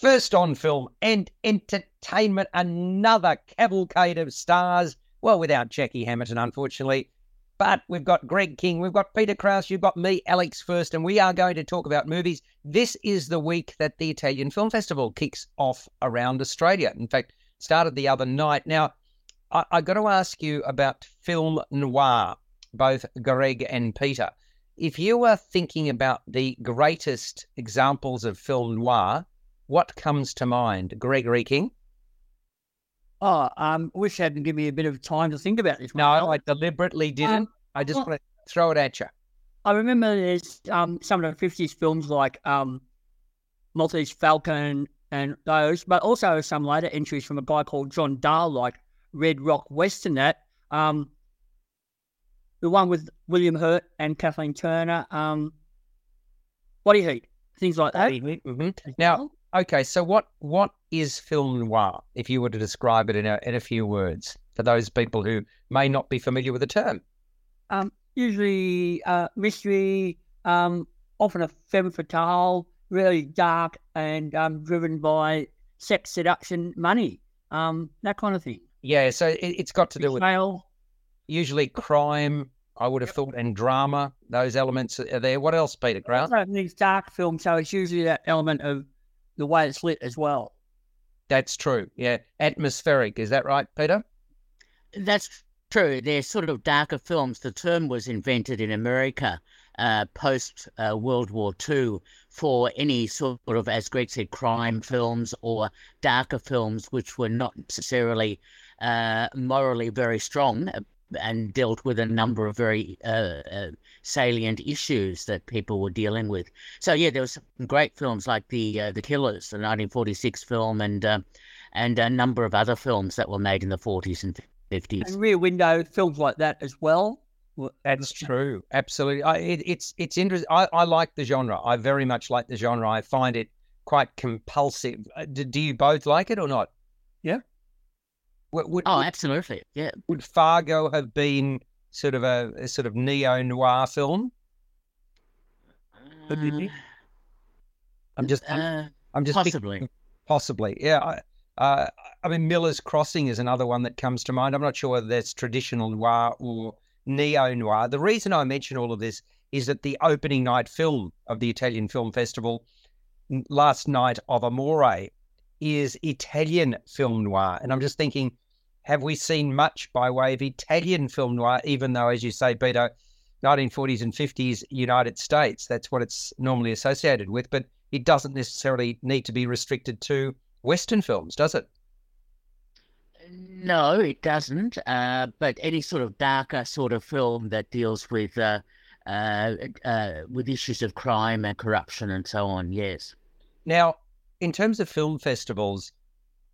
First on film and entertainment, another cavalcade of stars. Well, without Jackie Hamilton, unfortunately. But we've got Greg King, we've got Peter Kraus, you've got me, Alex First, and we are going to talk about movies. This is the week that the Italian Film Festival kicks off around Australia. In fact, started the other night. Now, I, I got to ask you about film noir, both Greg and Peter. If you were thinking about the greatest examples of film noir, what comes to mind? Gregory King? Oh, um, wish you hadn't given me a bit of time to think about this. No, I deliberately didn't. Um, I just well, want to throw it at you. I remember there's um, some of the 50s films like um, Maltese Falcon and those, but also some later entries from a guy called John Dahl, like Red Rock Western. That um, the one with William Hurt and Kathleen Turner, um, Body Heat, things like that. Mm-hmm. Now, Okay, so what what is film noir, if you were to describe it in a in a few words, for those people who may not be familiar with the term? Um, usually uh, mystery, um, often a femme fatale, really dark and um, driven by sex, seduction, money, um, that kind of thing. Yeah, so it, has got to do with usually crime. I would have thought, and drama. Those elements are there. What else, Peter Kraus? These dark films, so it's usually that element of the way it's lit as well. That's true. Yeah. Atmospheric. Is that right, Peter? That's true. They're sort of darker films. The term was invented in America uh, post uh, World War II for any sort of, as Greg said, crime films or darker films which were not necessarily uh, morally very strong, and dealt with a number of very uh, uh, salient issues that people were dealing with. So yeah, there was some great films like the uh, the Killers, the 1946 film, and uh, and a number of other films that were made in the 40s and 50s. And Rear Window films like that as well. That's true. Absolutely. I, it, it's it's interesting. I, I like the genre. I very much like the genre. I find it quite compulsive. Uh, do, do you both like it or not? Yeah. Would, would, oh, absolutely. Yeah. Would Fargo have been sort of a, a sort of neo noir film? Uh, I'm just, I'm, uh, I'm just possibly, thinking, possibly, yeah. I, uh, I mean, Miller's Crossing is another one that comes to mind. I'm not sure whether that's traditional noir or neo noir. The reason I mention all of this is that the opening night film of the Italian Film Festival last night of Amore is Italian film noir. And I'm just thinking, have we seen much by way of Italian film noir, even though, as you say, Peter, 1940s and 50s United States, that's what it's normally associated with, but it doesn't necessarily need to be restricted to Western films, does it? No, it doesn't. Uh, but any sort of darker sort of film that deals with uh, uh, uh with issues of crime and corruption and so on, yes. Now, in terms of film festivals,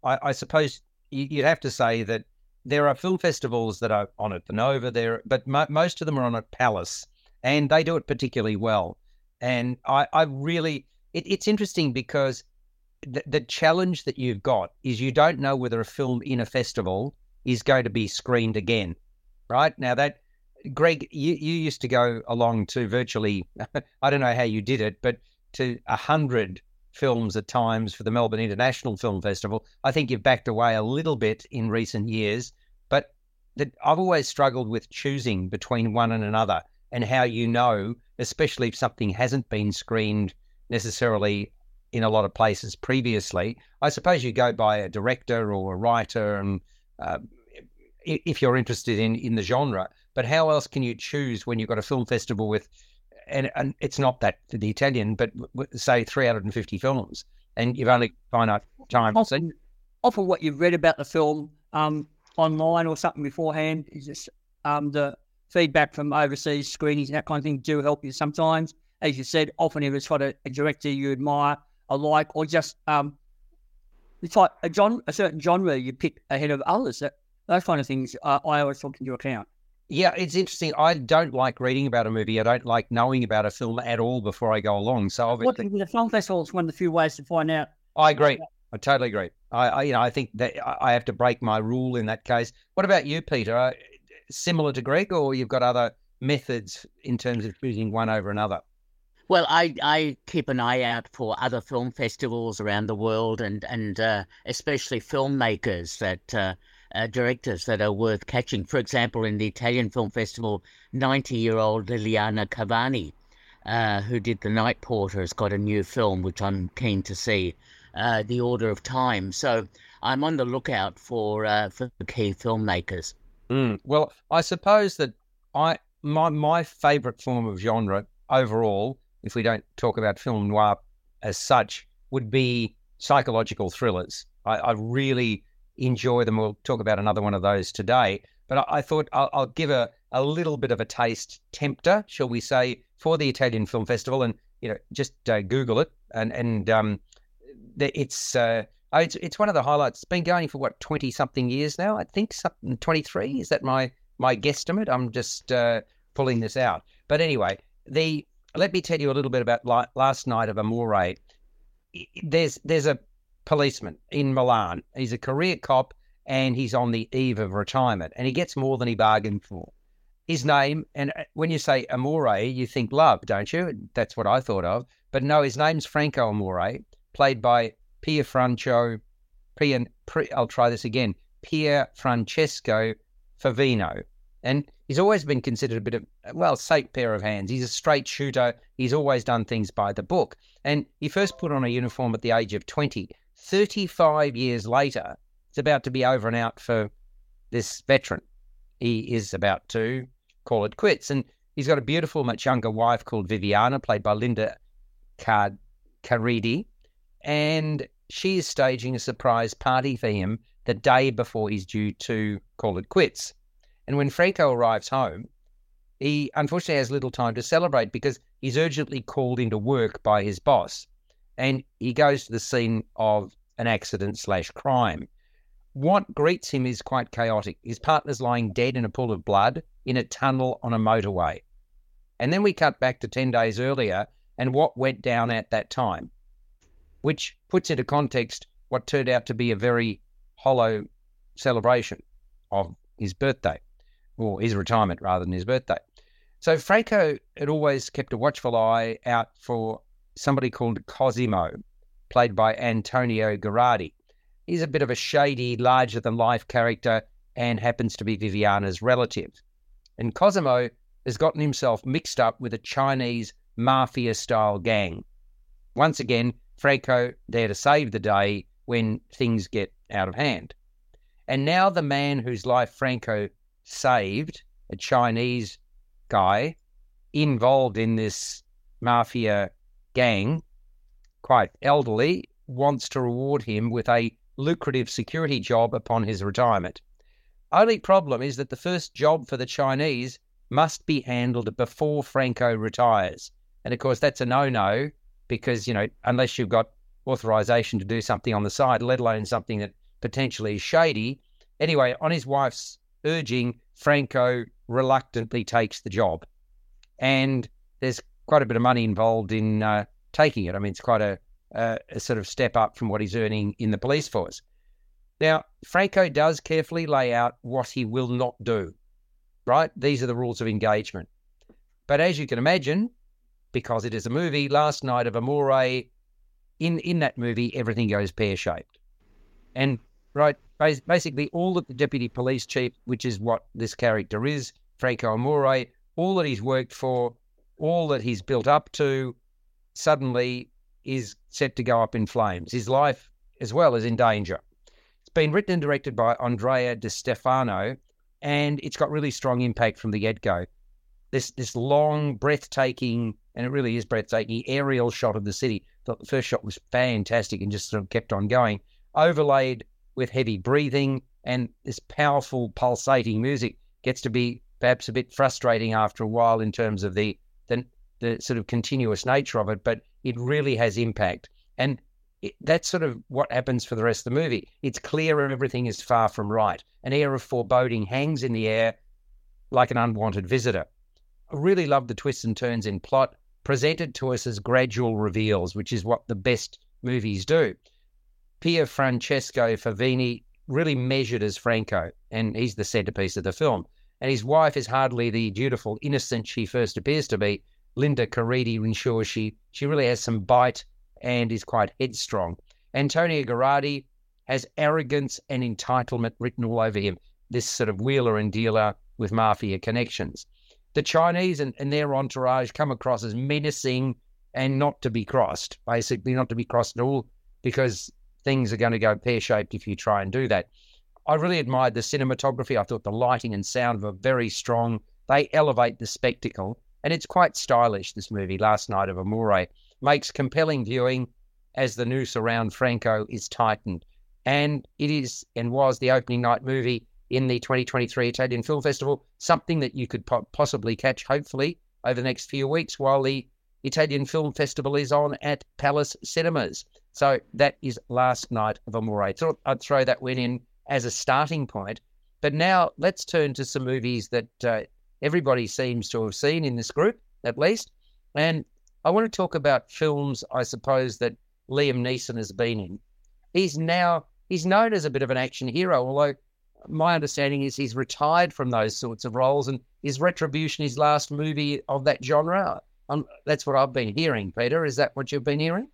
I, I suppose you'd have to say that there are film festivals that are on at the Nova there, but mo- most of them are on at Palace, and they do it particularly well. And I, I really, it, it's interesting because the, the challenge that you've got is you don't know whether a film in a festival is going to be screened again, right? Now that Greg, you, you used to go along to virtually, I don't know how you did it, but to a hundred films at times for the Melbourne International Film Festival. I think you've backed away a little bit in recent years, but that I've always struggled with choosing between one and another and how you know, especially if something hasn't been screened necessarily in a lot of places previously. I suppose you go by a director or a writer, and uh, if you're interested in in the genre. But how else can you choose when you've got a film festival with and, and it's not that the Italian, but say 350 films, and you've only finite time. Often, often what you've read about the film um, online or something beforehand is just um, the feedback from overseas screenings and that kind of thing do help you sometimes. As you said, often if it's got a, a director you admire, a like, or just um, it's like a, genre, a certain genre you pick ahead of others. That, those kind of things uh, I always take into account. Yeah, it's interesting. I don't like reading about a movie. I don't like knowing about a film at all before I go along. So obviously, the film festival is one of the few ways to find out. I agree. I totally agree. I, I you know, I think that I have to break my rule in that case. What about you, Peter? Uh, similar to Greg, or you've got other methods in terms of choosing one over another? Well, I, I keep an eye out for other film festivals around the world and, and uh, especially filmmakers that uh, uh, directors that are worth catching. For example, in the Italian Film Festival, 90 year old Liliana Cavani, uh, who did The Night Porter, has got a new film which I'm keen to see, uh, The Order of Time. So I'm on the lookout for uh, for key filmmakers. Mm. Well, I suppose that I my my favourite form of genre overall, if we don't talk about film noir as such, would be psychological thrillers. I, I really enjoy them. We'll talk about another one of those today. But I, I thought I'll, I'll, give a, a little bit of a taste tempter, shall we say, for the Italian Film Festival, and you know, just uh, Google it, and and um, it's. Uh, oh, it's it's one of the highlights. It's been going for what twenty something years now. I think something twenty three. Is that my my guesstimate? I'm just uh, pulling this out. But anyway, the let me tell you a little bit about last night of Amore. There's there's a policeman in Milan. He's a career cop and he's on the eve of retirement and he gets more than he bargained for. His name, and uh, when you say Amore, you think love, don't you? That's what I thought of. But no, his name's Franco Amore, played by Pier Pier, I'll try this again, Pier Francesco Favino. And he's always been considered a bit of, well, safe pair of hands. He's a straight shooter. He's always done things by the book. And he first put on a uniform at the age of 20 35 years later, it's about to be over and out for this veteran. He is about to call it quits. And he's got a beautiful, much younger wife called Viviana, played by Linda Card- Caridi. And she is staging a surprise party for him the day before he's due to call it quits. And when Franco arrives home, he unfortunately has little time to celebrate because he's urgently called into work by his boss and he goes to the scene of an accident slash crime. What greets him is quite chaotic. His partner's lying dead in a pool of blood in a tunnel on a motorway. And then we cut back to 10 days earlier and what went down at that time, which puts into context what turned out to be a very hollow celebration of his birthday, or his retirement rather than his birthday. So Franco had always kept a watchful eye out for somebody called Cosimo, played by Antonio Gerardi. He's a bit of a shady, larger than life character and happens to be Viviana's relative. And Cosimo has gotten himself mixed up with a Chinese mafia style gang. Once again, Franco there to save the day when things get out of hand. And now the man whose life Franco saved, a Chinese guy involved in this mafia gang, quite elderly, wants to reward him with a lucrative security job upon his retirement. Only problem is that the first job for the Chinese must be handled before Franco retires. And of course, that's a no no because, you know, unless you've got authorization to do something on the side, let alone something that potentially is shady. Anyway, on his wife's urging, Franco reluctantly takes the job. And there's quite a bit of money involved in uh, taking it. I mean, it's quite a, a, a sort of step up from what he's earning in the police force. Now, Franco does carefully lay out what he will not do, right? These are the rules of engagement. But as you can imagine, because it is a movie, Last Night of Amore, in, in that movie, everything goes pear shaped. And, right, basically, all that the deputy police chief, which is what this character is, Franco Amore, all that he's worked for, all that he's built up to suddenly is set to go up in flames. His life as well is in danger. It's been written and directed by Andrea Di Stefano, and it's got really strong impact from the get go. This this long, breathtaking, and it really is breathtaking aerial shot of the city. Thought the first shot was fantastic and just sort of kept on going, overlaid with heavy breathing and this powerful pulsating music gets to be perhaps a bit frustrating after a while in terms of the the, sort of continuous nature of it, but it really has impact. And it, that's sort of what happens for the rest of the movie. It's clear everything is far from right. An air of foreboding hangs in the air like an unwanted visitor. I really love the twists and turns in plot presented to us as gradual reveals, which is what the best movies do. Pier Francesco Favino really measured as Franco, and he's the centerpiece of the film and his wife is hardly the dutiful innocent she first appears to be. Linda Caridi ensures she she really has some bite and is quite headstrong. Antonio Gerardi has arrogance and entitlement written all over him. This sort of wheeler and dealer with mafia connections. The Chinese and, and their entourage come across as menacing and not to be crossed, basically not to be crossed at all, because things are going to go pear shaped if you try and do that. I really admired the cinematography. I thought the lighting and sound were very strong. They elevate the spectacle, and it's quite stylish. This movie, Last Night of Amore, makes compelling viewing as the noose around Franco is tightened. And it is and was the opening night movie in the 2023 Italian Film Festival, something that you could po- possibly catch, hopefully, over the next few weeks while the Italian Film Festival is on at Palace Cinemas. So that is last night of Amore. Thought I'd throw that one in as a starting point. But now let's turn to some movies that uh, everybody seems to have seen in this group, at least. And I want to talk about films, I suppose, that Liam Neeson has been in. He's now he's known as a bit of an action hero, although my understanding is he's retired from those sorts of roles, and his Retribution, his last movie of that genre. Um, that's what I've been hearing. Peter, is that what you've been hearing?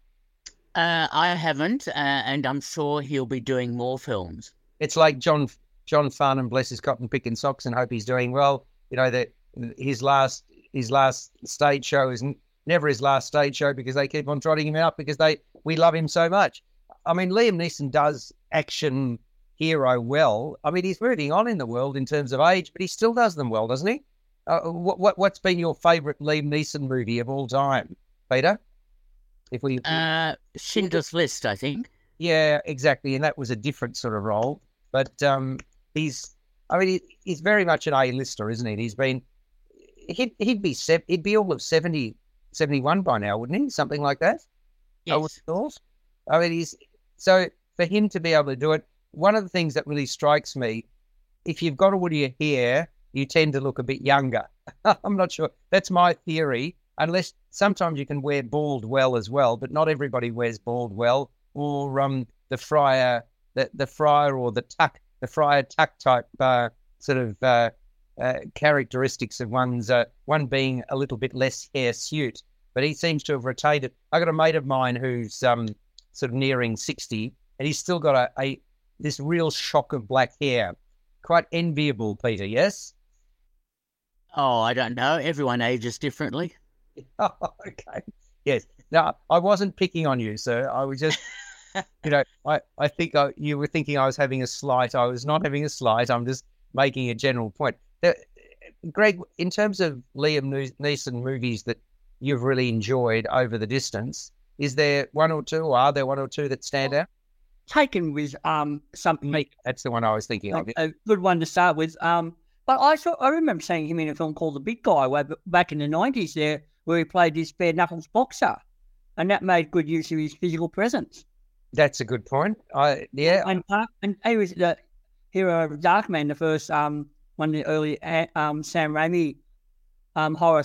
Uh, I haven't, uh, and I'm sure he'll be doing more films. It's like John John Farnham, bless his cotton picking socks, and hope he's doing well. You know that his last his last stage show is never his last stage show because they keep on trotting him out because they we love him so much. I mean, Liam Neeson does action hero well. I mean, he's moving on in the world in terms of age, but he still does them well, doesn't he? Uh, what, what what's been your favourite Liam Neeson movie of all time, Peter? If we uh, Schindler's List, I think. Yeah, exactly, and that was a different sort of role. But um, he's, I mean, he, he's very much an A-lister, isn't he? He's been, he'd, he'd be he'd be all of 70, 71 by now, wouldn't he? Something like that. Yes. I would thought. I mean, he's so for him to be able to do it. One of the things that really strikes me, if you've got a woody hair, you tend to look a bit younger. I'm not sure. That's my theory. Unless sometimes you can wear bald well as well, but not everybody wears bald well. Or um, the friar, the, the friar or the tuck, the friar tuck type uh, sort of uh, uh, characteristics of one's uh, one being a little bit less hirsute. But he seems to have retained it. I got a mate of mine who's um, sort of nearing sixty, and he's still got a, a this real shock of black hair. Quite enviable, Peter. Yes. Oh, I don't know. Everyone ages differently. Oh, okay. Yes. Now, I wasn't picking on you, sir. I was just, you know, I, I think I, you were thinking I was having a slight. I was not having a slight. I'm just making a general point. Greg, in terms of Liam Neeson movies that you've really enjoyed over the distance, is there one or two, or are there one or two that stand out? Taken with um something. That's the one I was thinking of. A good one to start with. Um, but I saw, I remember seeing him in a film called The Big Guy, way back in the nineties. There, where he played this bare knuckles boxer, and that made good use of his physical presence. That's a good point. I yeah, and uh, and he was the hero of Darkman, the first um one of the early uh, um Sam Raimi um horror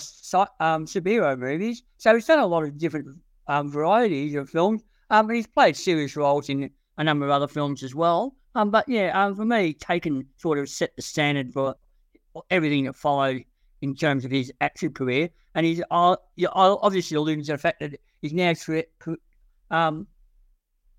um superhero movies. So he's done a lot of different um varieties of films. Um, he's played serious roles in a number of other films as well. Um, but yeah, um, for me, Taken sort of set the standard for everything that followed in terms of his acting career. And he's uh, obviously alluding to the fact that he's now um,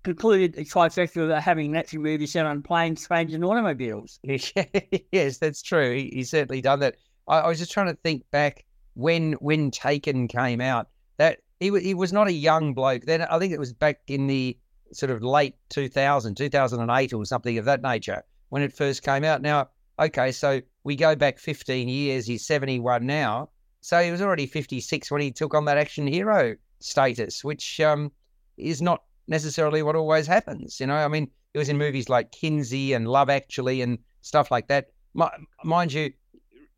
concluded the trifecta of having an action movie set on planes, trains, and automobiles. yes, that's true. He, he's certainly done that. I, I, was just trying to think back when when Taken came out. That he he was not a young bloke then. I think it was back in the sort of late 2000, 2008 or something of that nature when it first came out. Now, okay, so we go back 15 years. He's 71 now. So he was already 56 when he took on that action hero status, which um, is not necessarily what always happens. You know, I mean, it was in movies like Kinsey and Love Actually and stuff like that. mind you,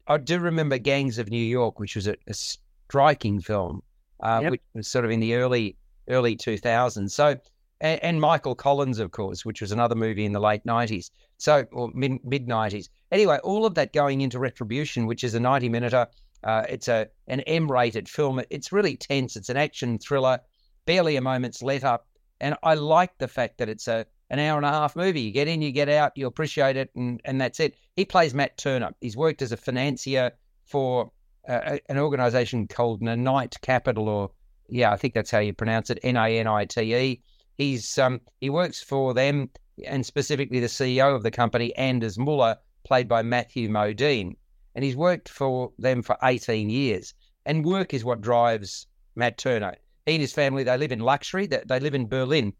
I do remember Gangs of New York, which was a, a striking film, uh, yep. which was sort of in the early early 2000s. So, and, and, Michael Collins, of course, which was another movie in the late 90s. So, or mid mid 90s. Anyway, all of that going into Retribution, which is a 90 minute. Uh, it's a an M-rated film. It's really tense. It's an action thriller, barely a moment's let up, and I like the fact that it's a an hour and a half movie. You get in, you get out, you appreciate it, and and that's it. He plays Matt Turner. He's worked as a financier for uh, an organization called Nanite Capital, or yeah, I think that's how you pronounce it, N A N I T E. He's um, he works for them, and specifically the CEO of the company, Anders Muller, played by Matthew Modine, and he's worked for them for 18 years. And work is what drives Matt Turner. He and his family they live in luxury. They, they live in Berlin,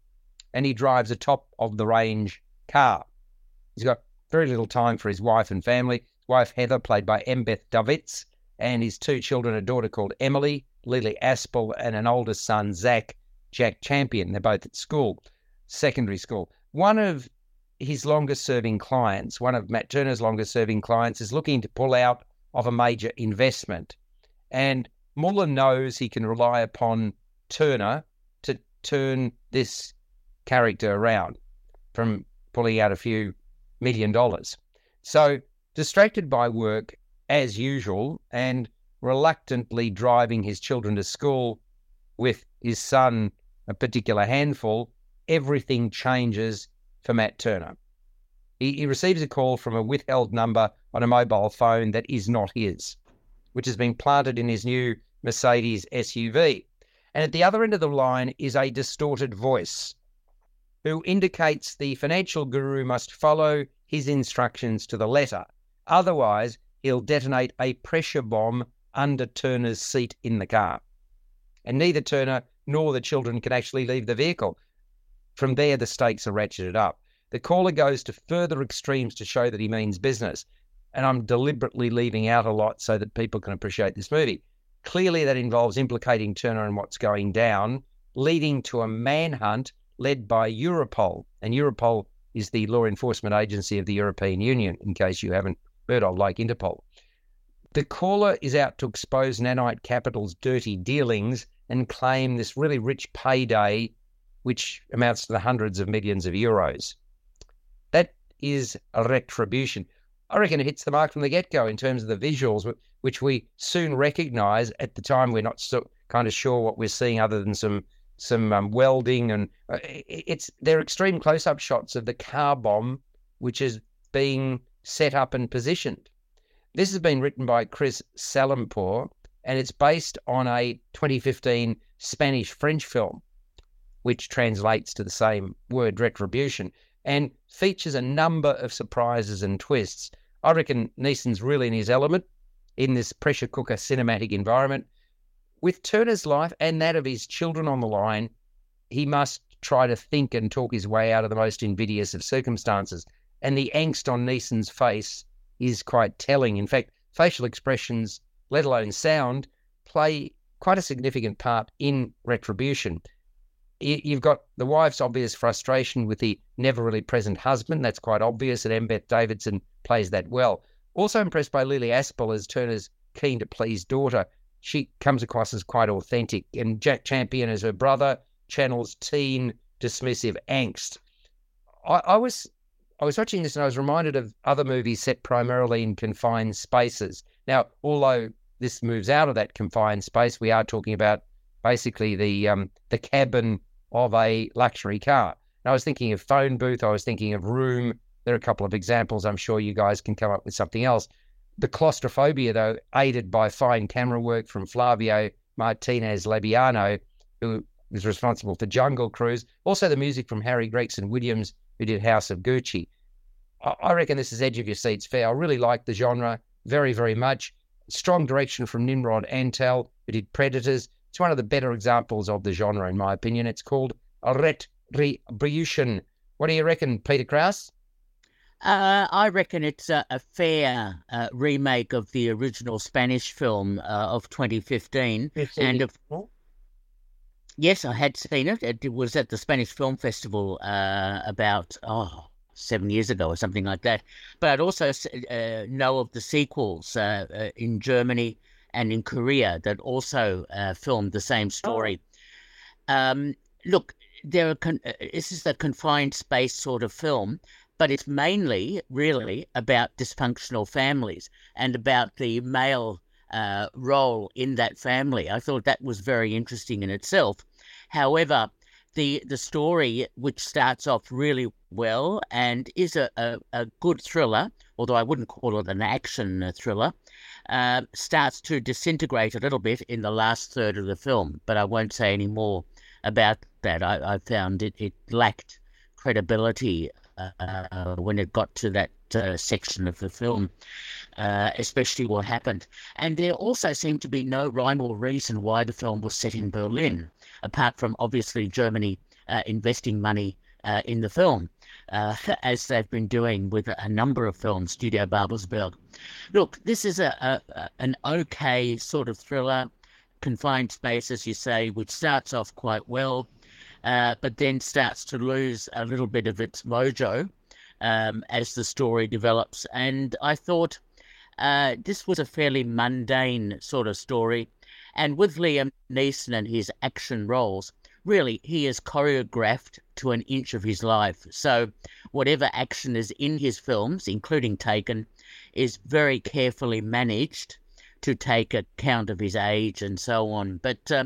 and he drives a top of the range car. He's got very little time for his wife and family. His wife Heather, played by Embeth Davidtz, and his two children, a daughter called Emily, Lilly Aspell, and an older son, Zach Jack Champion. They're both at school, secondary school. One of his longest serving clients, one of Matt Turner's longest serving clients, is looking to pull out of a major investment. And Muller knows he can rely upon Turner to turn this character around from pulling out a few million dollars. So, distracted by work as usual and reluctantly driving his children to school with his son a particular handful, everything changes for Matt Turner. He, he receives a call from a withheld number on a mobile phone that is not his, which has been planted in his new Mercedes SUV. And at the other end of the line is a distorted voice who indicates the financial guru must follow his instructions to the letter. Otherwise, he'll detonate a pressure bomb under Turner's seat in the car. And neither Turner nor the children can actually leave the vehicle. From there, the stakes are ratcheted up. The caller goes to further extremes to show that he means business. And I'm deliberately leaving out a lot so that people can appreciate this movie. Clearly, that involves implicating Turner in what's going down, leading to a manhunt led by Europol. And Europol is the law enforcement agency of the European Union, in case you haven't heard of, like Interpol. The caller is out to expose Nanite Capital's dirty dealings and claim this really rich payday, which amounts to the hundreds of millions of euros That is a retribution. I reckon it hits the mark from the get go in terms of the visuals, which we soon recognise. At the time, we're not so kind of sure what we're seeing, other than some some um, welding and uh, it's they're extreme close up shots of the car bomb, which is being set up and positioned. This has been written by Chris Salmanpour, and it's based on a 2015 Spanish French film, which translates to the same word, retribution and features a number of surprises and twists. I reckon Neeson's really in his element in this pressure cooker cinematic environment. With Turner's life and that of his children on the line, he must try to think and talk his way out of the most invidious of circumstances. And the angst on Neeson's face is quite telling. In fact, facial expressions, let alone sound, play quite a significant part in retribution you've got the wife's obvious frustration with the never really present husband. That's quite obvious, and Embeth Davidson plays that well. Also impressed by Lilly Aspell as Turner's keen to please daughter. She comes across as quite authentic, and Jack Champion as her brother channels teen dismissive angst. I, I was I was watching this and I was reminded of other movies set primarily in confined spaces. Now, although this moves out of that confined space, we are talking about basically the um, the cabin of a luxury car. And I was thinking of phone booth, I was thinking of room. There are a couple of examples. I'm sure you guys can come up with something else. The claustrophobia, though, aided by fine camera work from Flavio Martinez Labiano, who was responsible for Jungle Cruise. Also, the music from Harry Gregson Williams, who did House of Gucci. I reckon this is edge of your seats fair. I really like the genre very, very much. Strong direction from Nimrod Antal, who did Predators. It's one of the better examples of the genre, in my opinion. It's called Retribution. What do you reckon, Peter Kraus? Uh, I reckon it's a, a fair uh, remake of the original Spanish film uh, of 2015. And of, yes, I had seen it. It was at the Spanish Film Festival uh, about oh seven years ago or something like that. But I'd also uh, know of the sequels uh, in Germany and in Korea that also uh, filmed the same story. Oh. Um, look, there are con- uh, this is a confined space sort of film, but it's mainly really about dysfunctional families and about the male uh, role in that family. I thought that was very interesting in itself. However, the the story, which starts off really well and is a, a, a good thriller, although I wouldn't call it an action thriller, uh, starts to disintegrate a little bit in the last third of the film. But I won't say any more about that. I, I found it, it lacked credibility uh, when it got to that uh, section of the film, uh, especially what happened. And there also seemed to be no rhyme or reason why the film was set in Berlin, apart from obviously Germany uh, investing money uh, in the film. Uh, as they've been doing with a number of films, Studio Babelsberg. Look, this is a, a, an okay sort of thriller, confined space, as you say, which starts off quite well, uh, but then starts to lose a little bit of its mojo um, as the story develops. And I thought uh, this was a fairly mundane sort of story. And with Liam Neeson and his action roles, really, he is choreographed to an inch of his life. So, whatever action is in his films, including Taken, is very carefully managed to take account of his age and so on. But uh,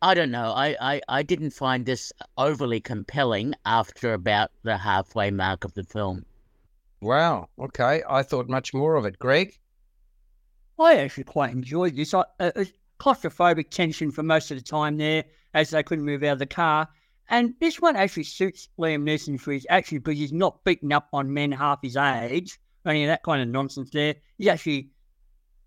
I don't know. I, I, I didn't find this overly compelling after about the halfway mark of the film. Wow. Okay. I thought much more of it. Greg? I actually quite enjoyed this. I, uh, claustrophobic tension for most of the time there as they couldn't move out of the car. And this one actually suits Liam Neeson for his action because he's not beating up on men half his age, any of that kind of nonsense there. He actually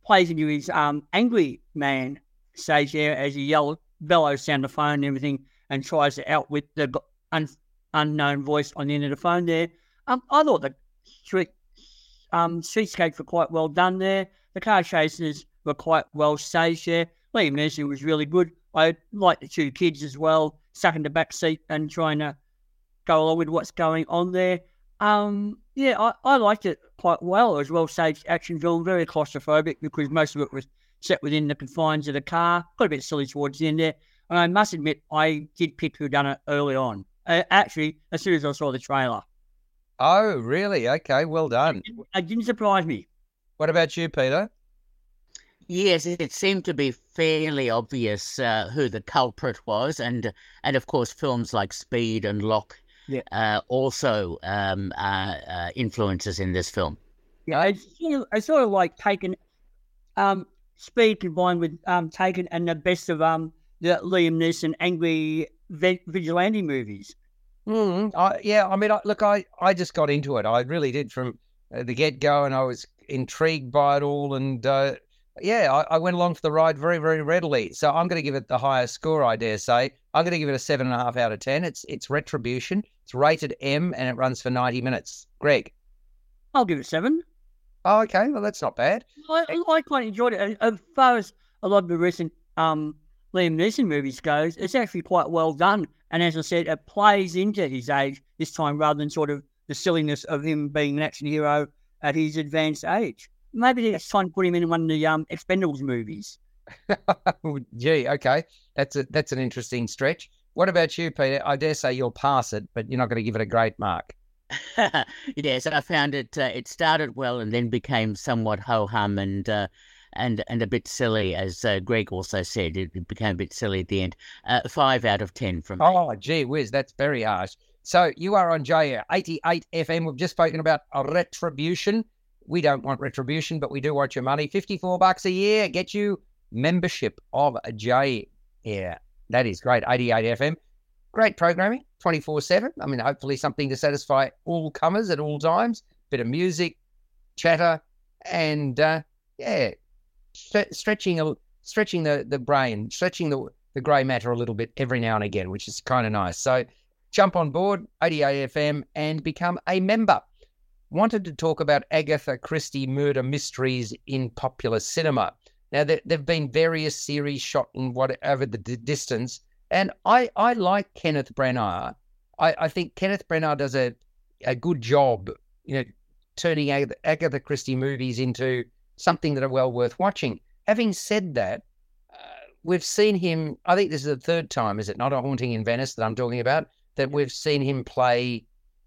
plays into his um, angry man stage there as he yells, bellows down the phone and everything and tries to outwit the un- unknown voice on the end of the phone there. Um, I thought the street, um, streetscapes were quite well done there. The car chases were quite well staged there. Liam Neeson was really good. I like the two kids as well, stuck in the back seat and trying to go along with what's going on there. Um, yeah, I, I liked it quite well. as well staged action film, very claustrophobic because most of it was set within the confines of the car. Got a bit silly towards the end there. And I must admit, I did pick who done it early on. Uh, actually, as soon as I saw the trailer. Oh, really? Okay, well done. It, it didn't surprise me. What about you, Peter? Yes, it seemed to be fairly obvious uh, who the culprit was, and and of course, films like Speed and Locke yeah. uh, also um, uh, uh, influences in this film. Yeah, it's, you know, I sort of like Taken, um, Speed combined with um, Taken and the best of um, the Liam Neeson angry vigilante movies. Mm, I, yeah, I mean, I, look, I, I just got into it. I really did from uh, the get go, and I was intrigued by it all. And uh, yeah, I, I, went along for the ride very, very readily. So I'm going to give it the highest score, I dare say. I'm going to give it a seven and a half out of ten. It's it's Retribution. It's rated M, and it runs for ninety minutes. Greg, I'll give it seven. Oh, okay. Well, that's not bad. I, I quite enjoyed it. As far as a lot of the recent um, Liam Neeson movies goes, it's actually quite well done. And as I said, it plays into his age this time rather than sort of the silliness of him being an action hero at his advanced age. Maybe it's time to put him in one of the um, Expendables movies. Gee, okay, that's a that's an interesting stretch. What about you, Peter? I dare say you'll pass it, but you're not going to give it a great mark. yes, I found it. Uh, it started well and then became somewhat ho hum and uh, and and a bit silly, as uh, Greg also said. It became a bit silly at the end. Uh, five out of ten from. Oh, gee whiz, that's very harsh. So you are on J eighty eight FM. We've just spoken about a retribution we don't want retribution, but we do want your money. 54 bucks a year get you membership of J Air. That is great. 88 FM. Great programming, 24 7. I mean, hopefully something to satisfy all comers at all times. Bit of music, chatter, and uh, yeah, stretching a, stretching the, the brain, stretching the, the grey matter a little bit every now and again, which is kind of nice. So jump on board, 88 FM, and become a member wanted to talk about Agatha Christie murder mysteries in popular cinema. Now, there, have been various series shot in whatever the d- distance, and I, I like Kenneth Branagh. I, I think Kenneth Branagh does a, a good job, you know, turning Ag- Agatha Christie movies into something that are well worth watching. Having said that, uh, we've seen him, I think this is the third time, is it not? A Haunting in Venice that I'm talking about, that we've seen him play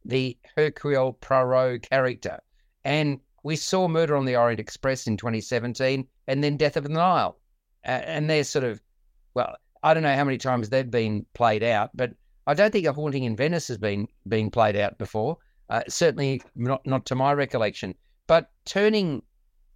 the Hercule Poirot character. And we saw Murder on the Orient Express in 2017 and then Death of the Nile. And they're sort of, well, I don't know how many times they've been played out, but I don't think A Haunting in Venice has been being played out before. Uh, certainly not, not to my recollection. But turning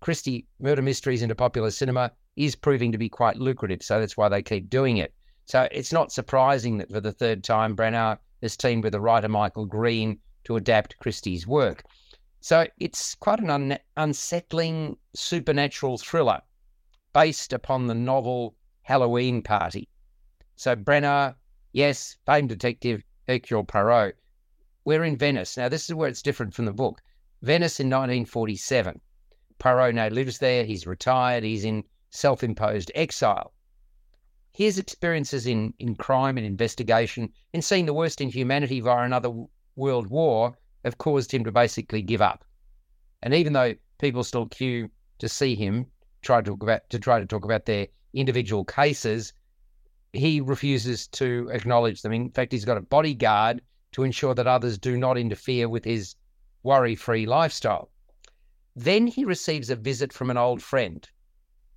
Christie murder mysteries into popular cinema is proving to be quite lucrative. So that's why they keep doing it. So it's not surprising that for the third time, Branagh has teamed with the writer Michael Green to adapt Christie's work. So it's quite an un- unsettling supernatural thriller based upon the novel Halloween Party. So Branagh, yes, famed detective Hercule Poirot. We're in Venice. Now, this is where it's different from the book. Venice in 1947. Poirot now lives there. He's retired. He's in self imposed exile. His experiences in, in crime and investigation, in seeing the worst in humanity via another world war, have caused him to basically give up. And even though people still queue to see him try to talk about to try to talk about their individual cases, he refuses to acknowledge them. In fact, he's got a bodyguard to ensure that others do not interfere with his worry-free lifestyle. Then he receives a visit from an old friend,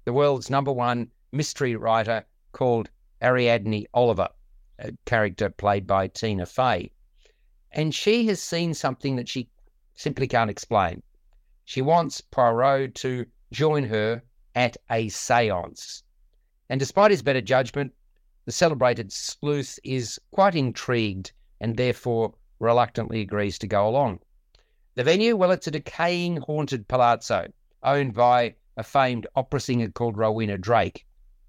the world's number one mystery writer called Ariadne Oliver, a character played by Tina Fey. And she has seen something that she simply can't explain. She wants Poirot to join her at a seance. And despite his better judgment, the celebrated sleuth is quite intrigued and therefore reluctantly agrees to go along. The venue, well, it's a decaying haunted palazzo owned by a famed opera singer called Rowena Drake,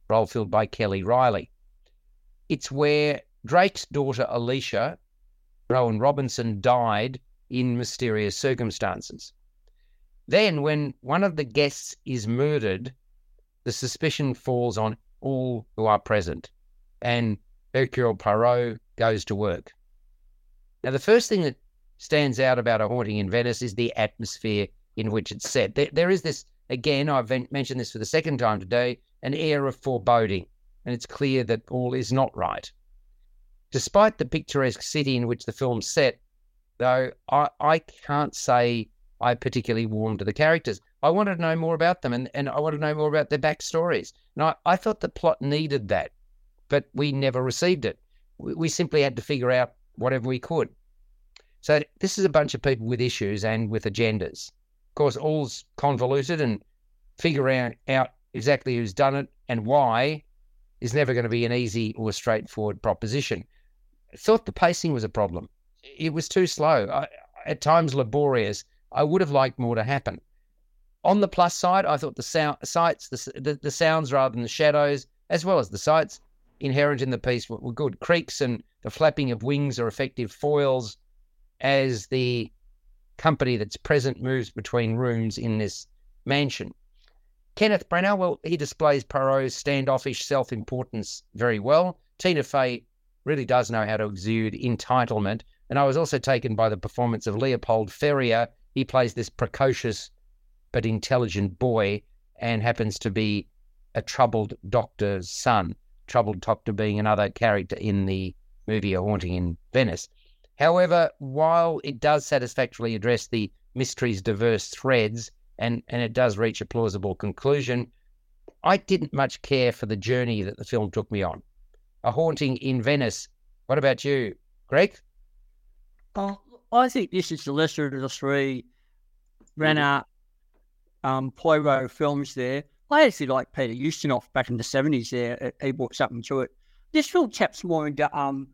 role filled by Kelly Reilly. It's where Drake's daughter Alicia, Rowan Robinson, died in mysterious circumstances. Then, when one of the guests is murdered, the suspicion falls on all who are present, and Hercule Poirot goes to work. Now, the first thing that stands out about a haunting in Venice is the atmosphere in which it's set. There, there is this, again, I've mentioned this for the second time today, an air of foreboding, and it's clear that all is not right. Despite the picturesque city in which the film's set, though, I, I can't say I particularly warmed to the characters. I wanted to know more about them and, and I wanted to know more about their backstories. And I, I thought the plot needed that, but we never received it. We, we simply had to figure out whatever we could. So this is a bunch of people with issues and with agendas. Course, all's convoluted and figuring out exactly who's done it and why is never going to be an easy or straightforward proposition. I thought the pacing was a problem. It was too slow, I, at times laborious, I would have liked more to happen. On the plus side, I thought the sound, sights, the, the, the sounds rather than the shadows, as well as the sights inherent in the piece were, were good. Creaks and the flapping of wings are effective foils as the company that's present moves between rooms in this mansion. Kenneth Branagh, well, he displays Poirot's standoffish self importance very well. Tina Fey really does know how to exude entitlement. And I was also taken by the performance of Leopold Ferrier he plays this precocious but intelligent boy and happens to be a troubled doctor's son. Troubled doctor being another character in the movie A Haunting in Venice. However, while it does satisfactorily address the mystery's diverse threads and, and it does reach a plausible conclusion, I didn't much care for the journey that the film took me on. A Haunting in Venice. What about you, Greg? Oh, I think this is the lesser of the three Branagh um, Poirot films there. I actually like Peter Ustinov back in the 70s there. He brought something to it. This film taps more into um,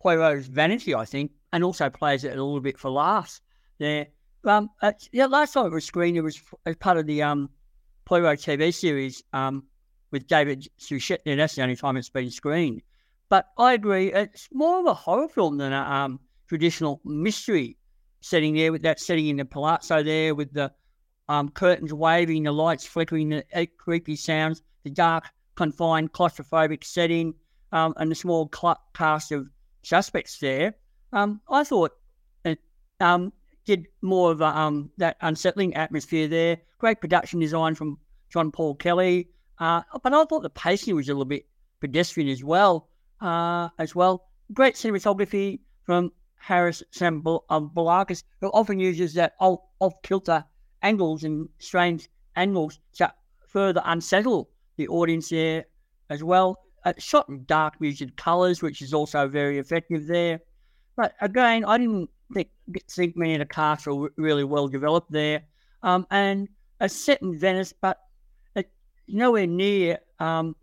Poirot's vanity, I think, and also plays it a little bit for laughs there. Um, yeah, last time it was screened, it was as part of the um, Poirot TV series um, with David Suchet. Yeah, that's the only time it's been screened. But I agree, it's more of a horror film than a um, traditional mystery setting there with that setting in the palazzo there with the um, curtains waving, the lights flickering, the creepy sounds, the dark, confined, claustrophobic setting, um, and the small cl- cast of suspects there. Um, I thought it um, did more of a, um, that unsettling atmosphere there. Great production design from John Paul Kelly, uh, but I thought the pacing was a little bit pedestrian as well. Uh, as well, great cinematography from Haris Zambarloukos, who often uses that off kilter angles and strange angles to further unsettle the audience there as well. Uh, shot in dark muted colours, which is also very effective there. But again, I didn't think, think many of the cast were really well developed there. Um, and it's set in Venice, but it nowhere near um,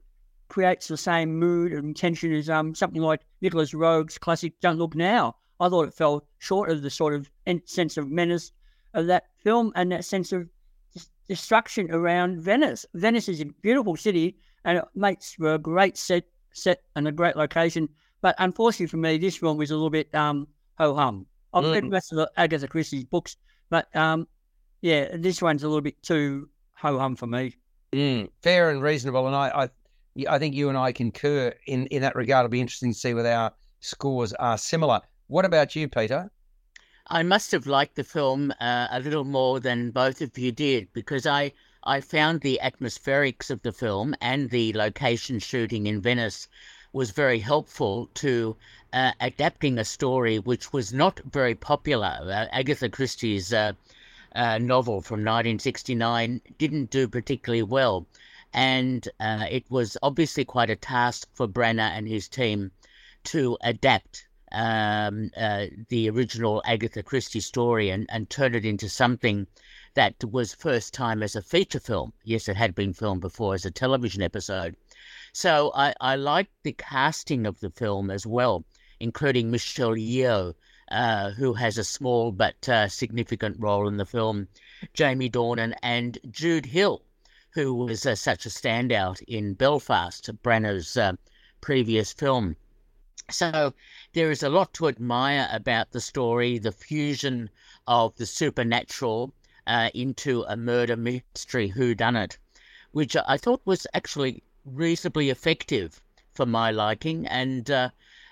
creates the same mood and tension as um, something like Nicholas Roeg's classic Don't Look Now. I thought it fell short of the sort of sense of menace of that film and that sense of destruction around Venice. Venice is a beautiful city and it makes for a great set set and a great location. But unfortunately for me, this film was a little bit um, ho hum. I've mm. read most of the Agatha Christie's books, but um, yeah, this one's a little bit too ho hum for me. Mm. Fair and reasonable, and I, I I think you and I concur in, in that regard. It'll be interesting to see whether our scores are similar. What about you, Peter? I must have liked the film uh, a little more than both of you did because I, I found the atmospherics of the film and the location shooting in Venice was very helpful to uh, adapting a story which was not very popular. Uh, Agatha Christie's uh, uh, novel from 1969 didn't do particularly well and uh, it was obviously quite a task for Branagh and his team to adapt um, uh, the original Agatha Christie story and, and turn it into something that was first time as a feature film. Yes, it had been filmed before as a television episode. So I, I liked the casting of the film as well, including Michelle Yeoh, uh, who has a small but uh, significant role in the film, Jamie Dornan, and Jude Hill, who was uh, such a standout in Belfast, Branagh's uh, previous film. So there is a lot to admire about the story, the fusion of the supernatural uh, into a murder mystery whodunit, which I thought was actually reasonably effective for my liking, and uh,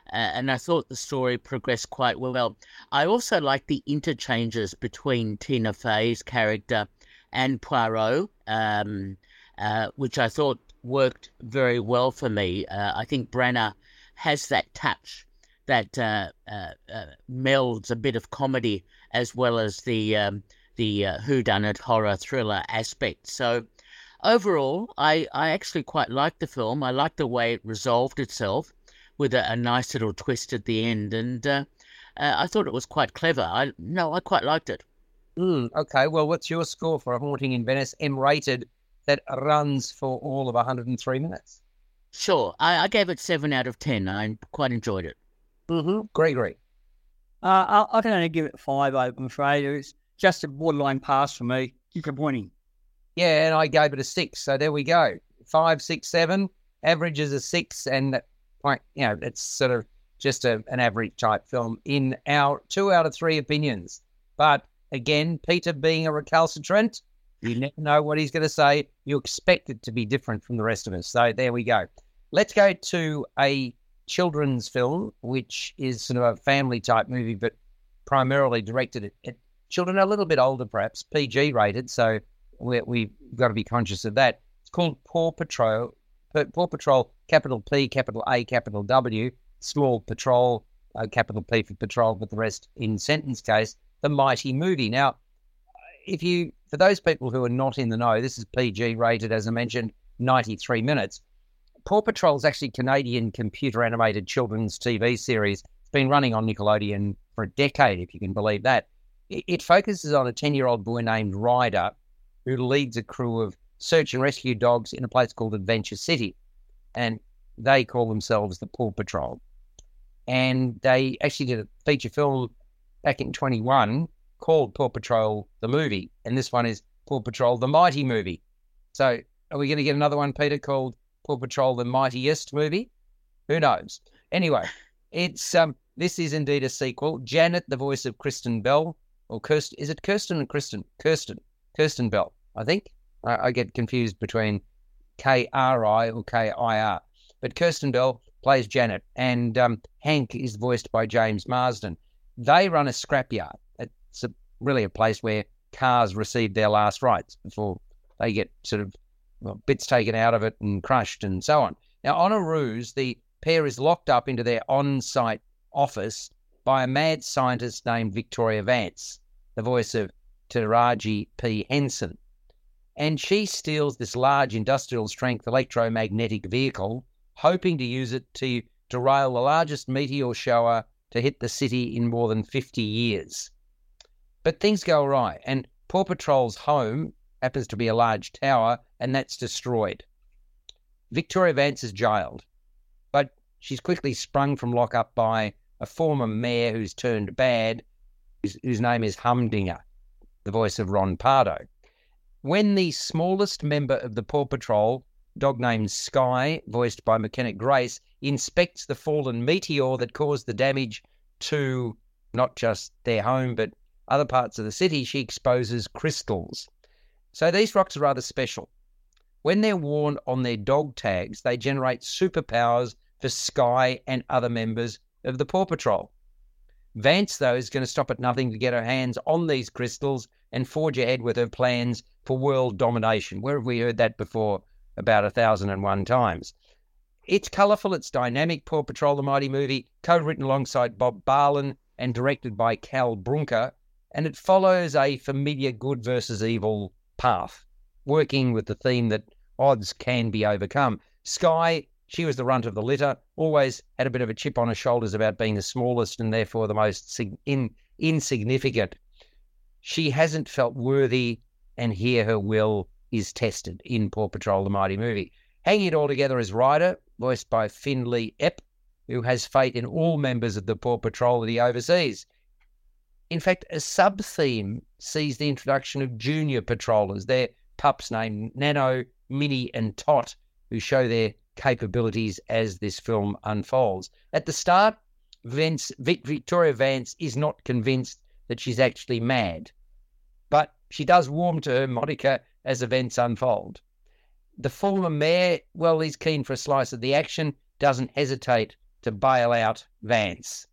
and I thought the story progressed quite well. I also like the interchanges between Tina Fey's character and Poirot, um, uh, which I thought worked very well for me. Uh, I think Branagh has that touch that uh, uh, melds a bit of comedy as well as the um, the uh, whodunit horror thriller aspect. So overall, I, I actually quite liked the film. I liked the way it resolved itself with a, a nice little twist at the end, and I thought it was quite clever. I no, I quite liked it. Mm, okay, well, what's your score for A Haunting in Venice, M rated, that runs for all of 103 minutes? Sure, I, I gave it 7 out of 10. I quite enjoyed it. Mm-hmm. Gregory? Uh, I, I, can only give it 5, I'm afraid. It's just a borderline pass for me. Disappointing. Yeah, and I gave it a 6, so there we go. Five, six, seven. Average is a 6, and, you know, it's sort of just a, an average type film in our two out of three opinions. But Again, Peter being a recalcitrant, you never know what he's going to say. You expect it to be different from the rest of us. So there we go. Let's go to a children's film, which is sort of a family type movie, but primarily directed at, at children a little bit older, perhaps PG rated. So we we've got to be conscious of that. It's called Paw Patrol. Paw Patrol, capital P, capital A, capital W, small patrol, uh, capital P for patrol, but the rest in sentence case the mighty movie. Now, if you, for those people who are not in the know, this is PG rated, as I mentioned, 93 minutes. Paw Patrol is actually Canadian computer animated children's TV series. It's been running on Nickelodeon for a decade, if you can believe that. It focuses on a 10 year old boy named Ryder who leads a crew of search and rescue dogs in a place called Adventure City. And they call themselves the Paw Patrol. And they actually did a feature film back in 21 called Paw Patrol the movie, and this one is Paw Patrol the Mighty movie. So are we going to get another one, Peter, called Paw Patrol the Mightiest movie? Who knows? Anyway, it's um this is indeed a sequel. Janet, the voice of Kristen Bell, or Kirsten, is it Kirsten and Kristen? Kirsten, Kirsten Bell, I think. I, I get confused between K R I or K I R, but Kirsten Bell plays Janet, and um, Hank is voiced by James Marsden. They run a scrapyard. It's a, really a place where cars receive their last rites before they get sort of well, bits taken out of it and crushed and so on. Now, on a ruse, the pair is locked up into their on site office by a mad scientist named Victoria Vance, the voice of Taraji P. Henson. And she steals this large industrial strength electromagnetic vehicle, hoping to use it to derail the largest meteor shower to hit the city in more than 50 years. But things go awry, and Paw Patrol's home happens to be a large tower, and that's destroyed. Victoria Vance is jailed, but she's quickly sprung from lockup by a former mayor who's turned bad, whose, whose name is Humdinger, the voice of Ron Pardo. When the smallest member of the Paw Patrol, dog named Sky, voiced by McKenna Grace, inspects the fallen meteor that caused the damage to not just their home, but other parts of the city, she exposes crystals. So these rocks are rather special. When they're worn on their dog tags, they generate superpowers for Sky and other members of the Paw Patrol. Vance, though, is going to stop at nothing to get her hands on these crystals and forge ahead with her plans for world domination. Where have we heard that before? About a thousand and one times. It's colourful, it's dynamic. Paw Patrol, the Mighty movie, co written alongside Bob Barlen and directed by Cal Brunker, and it follows a familiar good versus evil path, working with the theme that odds can be overcome. Sky, she was the runt of the litter, always had a bit of a chip on her shoulders about being the smallest and therefore the most in, insignificant. She hasn't felt worthy, and here her will is tested in Paw Patrol, the Mighty movie. Hanging it all together is Ryder, voiced by Finn Lee-Epp, who has faith in all members of the Paw Patrol that he oversees. In fact, a sub theme sees the introduction of junior patrollers. They're pups named Nano, Minnie, and Tot, who show their capabilities as this film unfolds. At the start, Vance, Victoria Vance is not convinced that she's actually mad, but she does warm to her Monica as events unfold. The former mayor, well, he's keen for a slice of the action, doesn't hesitate to bail out Vance.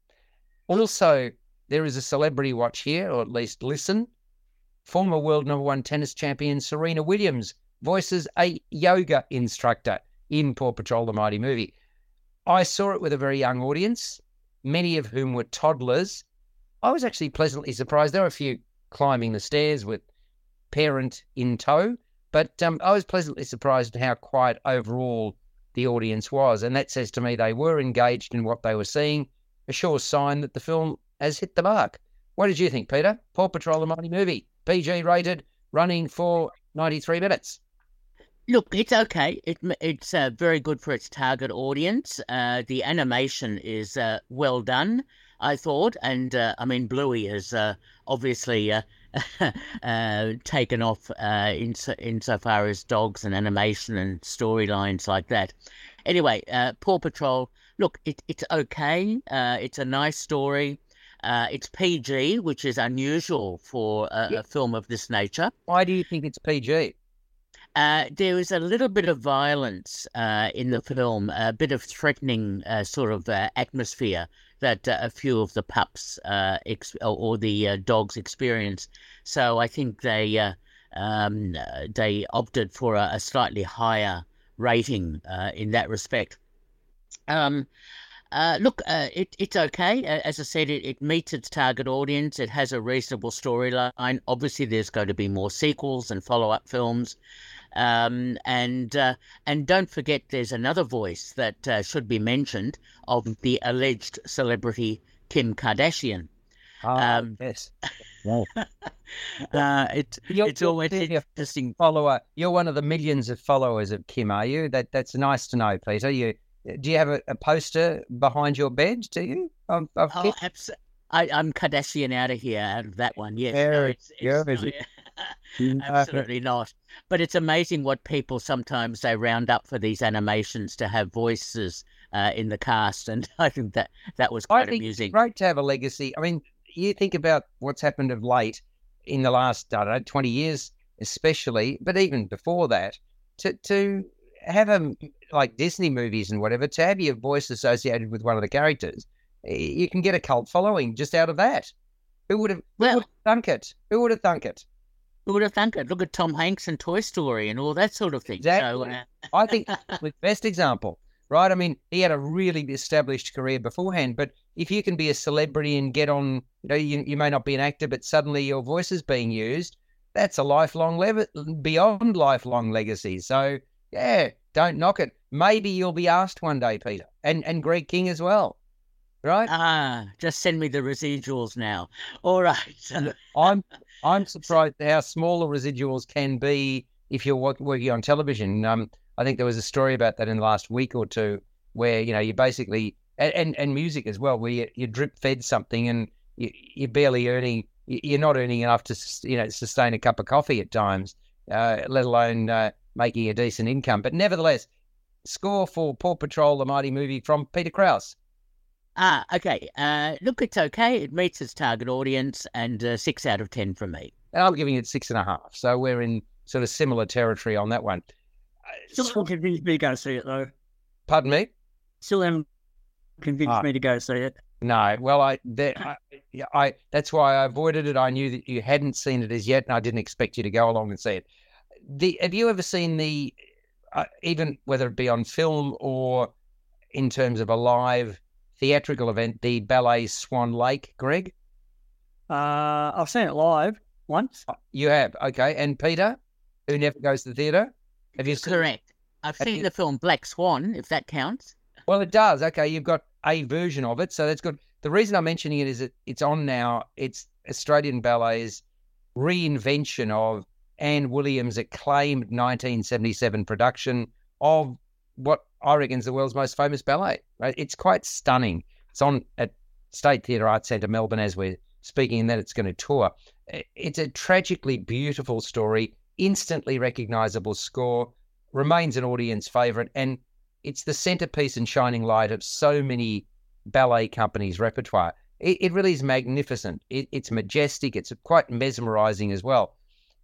Also, there is a celebrity watch here, or at least listen. Former world number one tennis champion Serena Williams voices a yoga instructor in Paw Patrol the Mighty movie. I saw it with a very young audience, many of whom were toddlers. I was actually pleasantly surprised. There were a few climbing the stairs with parent in tow, but um, I was pleasantly surprised at how quiet overall the audience was. And that says to me they were engaged in what they were seeing, a sure sign that the film has hit the mark. What did you think, Peter? Paw Patrol, the mighty movie, PG rated, running for 93 minutes. Look, it's okay. It, it's uh, very good for its target audience. Uh, the animation is uh, well done, I thought, and uh, I mean Bluey is uh, obviously uh, taken off in insofar as dogs and animation and storylines like that. Anyway, Paw Patrol. Look, it, it's okay. it's a nice story. Uh, it's PG, which is unusual for a, yeah. a, film of this nature. Why do you think it's PG? Uh, there is a little bit of violence uh, in the film, a bit of threatening uh, sort of uh, atmosphere that uh, a few of the pups ex- or the dogs experience. So I think they um, they opted for a, a slightly higher rating in that respect. Um, uh, look, uh, it, it's okay. As I said, it, it meets its target audience. It has a reasonable storyline. Obviously, there's going to be more sequels and follow up films. Um, and uh, and don't forget, there's another voice that uh, should be mentioned of the alleged celebrity Kim Kardashian. Ah, um, yes. Wow. uh, it, you're, it's always interesting. Follower, you're one of the millions of followers of Kim, are you? That that's nice to know, Peter. You do you have a, a poster behind your bed? Do you? Of, of oh, absolutely. I, am Kardashian out of here, out of that one. Yes, no, it's, it's, absolutely not. But it's amazing what people sometimes they round up for these animations to have voices uh, in the cast, and I think that that was quite I think amusing. It's great to have a legacy. I mean, you think about what's happened of late in the last I don't know twenty years, especially, but even before that, to to have a like Disney movies and whatever to have your voice associated with one of the characters, you can get a cult following just out of that. Who would have, well, who would have thunk it? Who would have thunk it? Who would have thunk it? Look at Tom Hanks and Toy Story and all that sort of thing. Exactly. So, uh... I think the best example, right? I mean, he had a really established career beforehand, but if you can be a celebrity and get on, you know, you, you may not be an actor, but suddenly your voice is being used, that's a lifelong, le- beyond lifelong legacy. So, yeah, don't knock it. Maybe you'll be asked one day, Peter, and and Greg King as well, right? Ah, just send me the residuals now. All right. I'm I'm surprised how small the residuals can be if you're work, working on television. Um, I think there was a story about that in the last week or two, where you know you basically and and, and music as well, where you, you drip fed something and you, you're barely earning, you're not earning enough to you know sustain a cup of coffee at times, uh, let alone uh, making a decent income. But nevertheless, score for Paw Patrol, the mighty movie from Peter Kraus. Ah, okay. Uh, look, it's okay. It meets its target audience, and uh, six out of ten from me. And I'm giving it six and a half. So we're in sort of similar territory on that one. Still haven't convinced me to go see it though. Pardon me. Still haven't convinced Ah. me to go see it. No, well, I, there, I, yeah, I, that's why I avoided it. I knew that you hadn't seen it as yet, and I didn't expect you to go along and see it. The, have you ever seen the, uh, even whether it be on film or in terms of a live theatrical event, the ballet Swan Lake, Greg? Uh, I've seen it live once. You have, okay. And Peter, who never goes to the theatre, have you seen? Correct. I've Have seen you- the film Black Swan, if that counts. Well, it does. Okay, you've got a version of it, so that's good. The reason I'm mentioning it is that it's on now. It's Australian Ballet's reinvention of Anne Woolliams' acclaimed 1977 production of what I reckon is the world's most famous ballet. Right? It's quite stunning. It's on at State Theatre Arts Centre, Melbourne, as we're speaking, and then it's going to tour. It's a tragically beautiful story, instantly recognisable score, remains an audience favourite, and it's the centerpiece and shining light of so many ballet companies' repertoire. It, it really is magnificent. It, it's majestic. It's quite mesmerizing as well.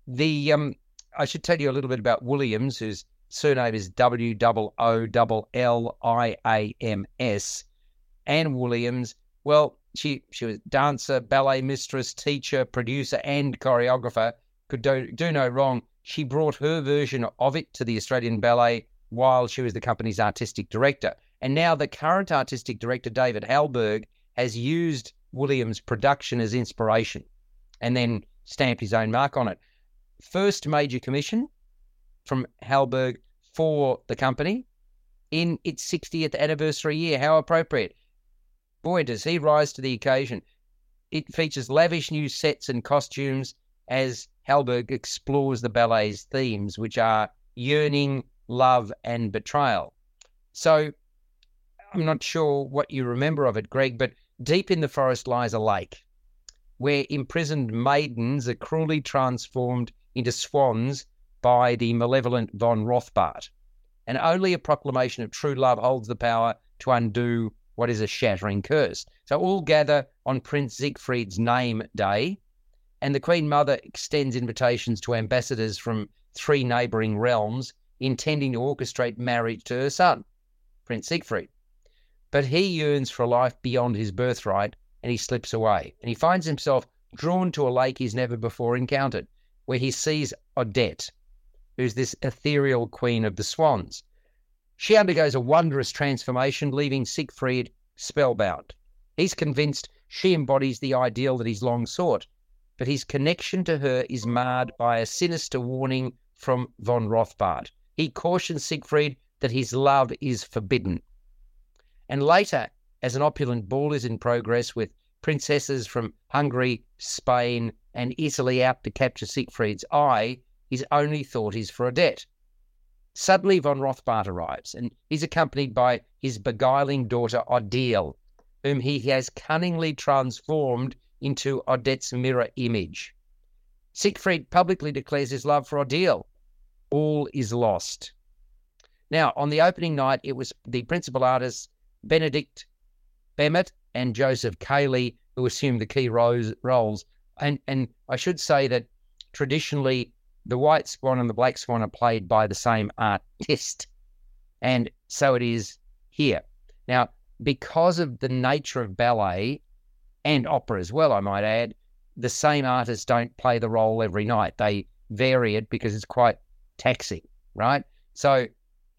The um, I should tell you a little bit about Woolliams, whose surname is W O O L I A M S. Anne Woolliams. Well, she she was dancer, ballet mistress, teacher, producer, and choreographer. Could do do no wrong. She brought her version of it to the Australian Ballet while she was the company's artistic director. And now the current artistic director, David Hallberg, has used Woolliams' production as inspiration and then stamped his own mark on it. First major commission from Hallberg for the company in its 60th anniversary year. How appropriate. Boy, does he rise to the occasion. It features lavish new sets and costumes as Hallberg explores the ballet's themes, which are yearning, love, and betrayal. So I'm not sure what you remember of it, Greg, but deep in the forest lies a lake where imprisoned maidens are cruelly transformed into swans by the malevolent von Rothbart. And only a proclamation of true love holds the power to undo what is a shattering curse. So all gather on Prince Siegfried's name day, and the Queen Mother extends invitations to ambassadors from three neighbouring realms, intending to orchestrate marriage to her son, Prince Siegfried. But he yearns for a life beyond his birthright, and he slips away, and he finds himself drawn to a lake he's never before encountered, where he sees Odette, who's this ethereal queen of the swans. She undergoes a wondrous transformation, leaving Siegfried spellbound. He's convinced she embodies the ideal that he's long sought, but his connection to her is marred by a sinister warning from von Rothbart. He cautions Siegfried that his love is forbidden. And later, as an opulent ball is in progress with princesses from Hungary, Spain, and Italy out to capture Siegfried's eye, his only thought is for Odette. Suddenly, von Rothbart arrives, and he's accompanied by his beguiling daughter Odile, whom he has cunningly transformed into Odette's mirror image. Siegfried publicly declares his love for Odile. All is lost. Now, on the opening night, it was the principal artists, Benedict Bemet and Joseph Caley, who assumed the key roles. And, and I should say that traditionally, the white swan and the black swan are played by the same artist. And so it is here. Now, because of the nature of ballet and opera as well, I might add, the same artists don't play the role every night. They vary it because it's quite taxing, right? So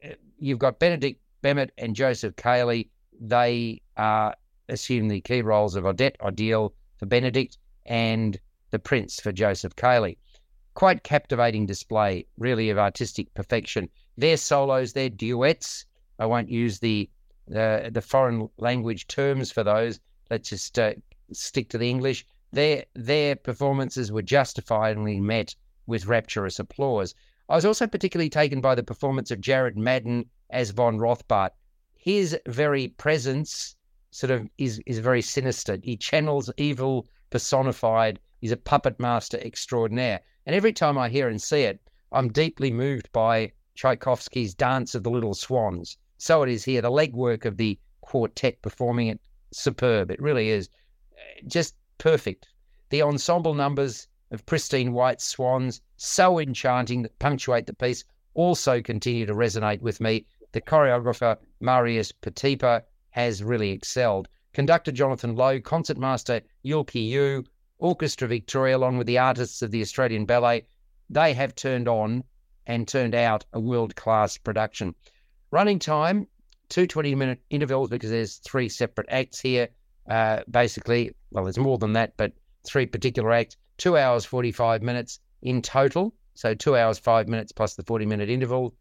uh, you've got Benedict Bemet and Joseph Caley. They uh, assume the key roles of Odette Odile for Benedict and the Prince for Joseph Caley. Quite captivating display, really, of artistic perfection. Their solos, their duets. I won't use the uh, the foreign language terms for those. Let's just uh, stick to the English. their their performances were justifiably met with rapturous applause. I was also particularly taken by the performance of Jarryd Madden as von Rothbart. His very presence sort of is is very sinister. He channels evil personified. He's a puppet master extraordinaire. And every time I hear and see it, I'm deeply moved by Tchaikovsky's Dance of the Little Swans. So it is here. The legwork of the quartet performing it superb. It really is eh, just perfect. The ensemble numbers of pristine white swans, so enchanting that punctuate the piece, also continue to resonate with me. The choreographer, Marius Petipa, has really excelled. Conductor Jonathan Lo, concertmaster Yulki Yu, Orchestra Victoria, along with the artists of the Australian Ballet, they have turned on and turned out a world class production. Running time, two 20 minute intervals because there's three separate acts here. Uh, basically, well, there's more than that, but three particular acts, two hours, 45 minutes in total. So two hours, five minutes plus the 40 minute interval